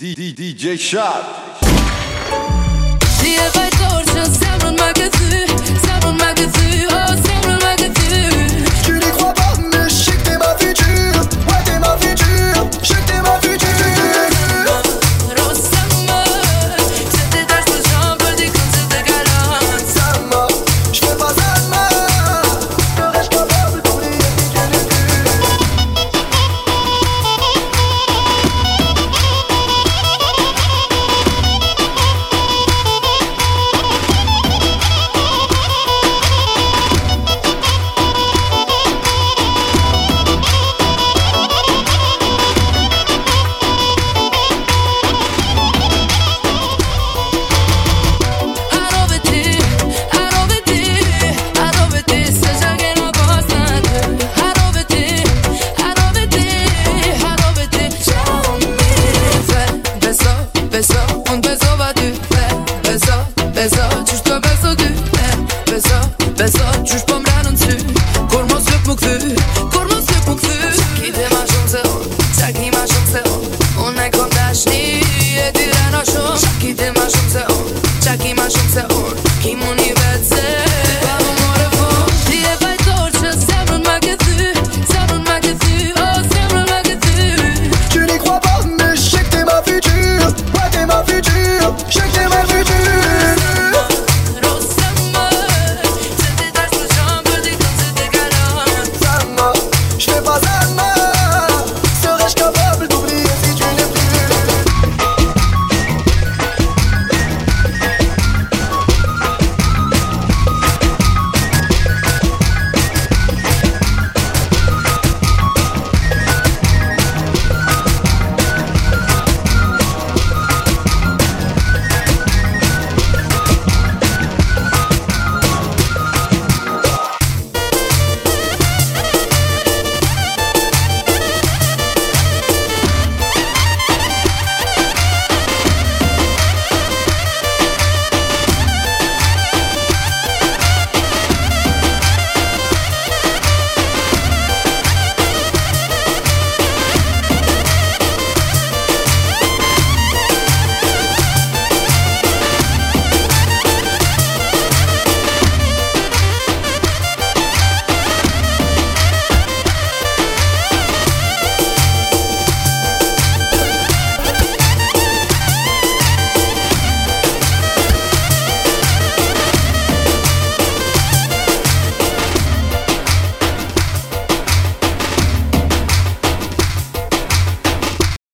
دی دی دی جی شاد دیه بای Just.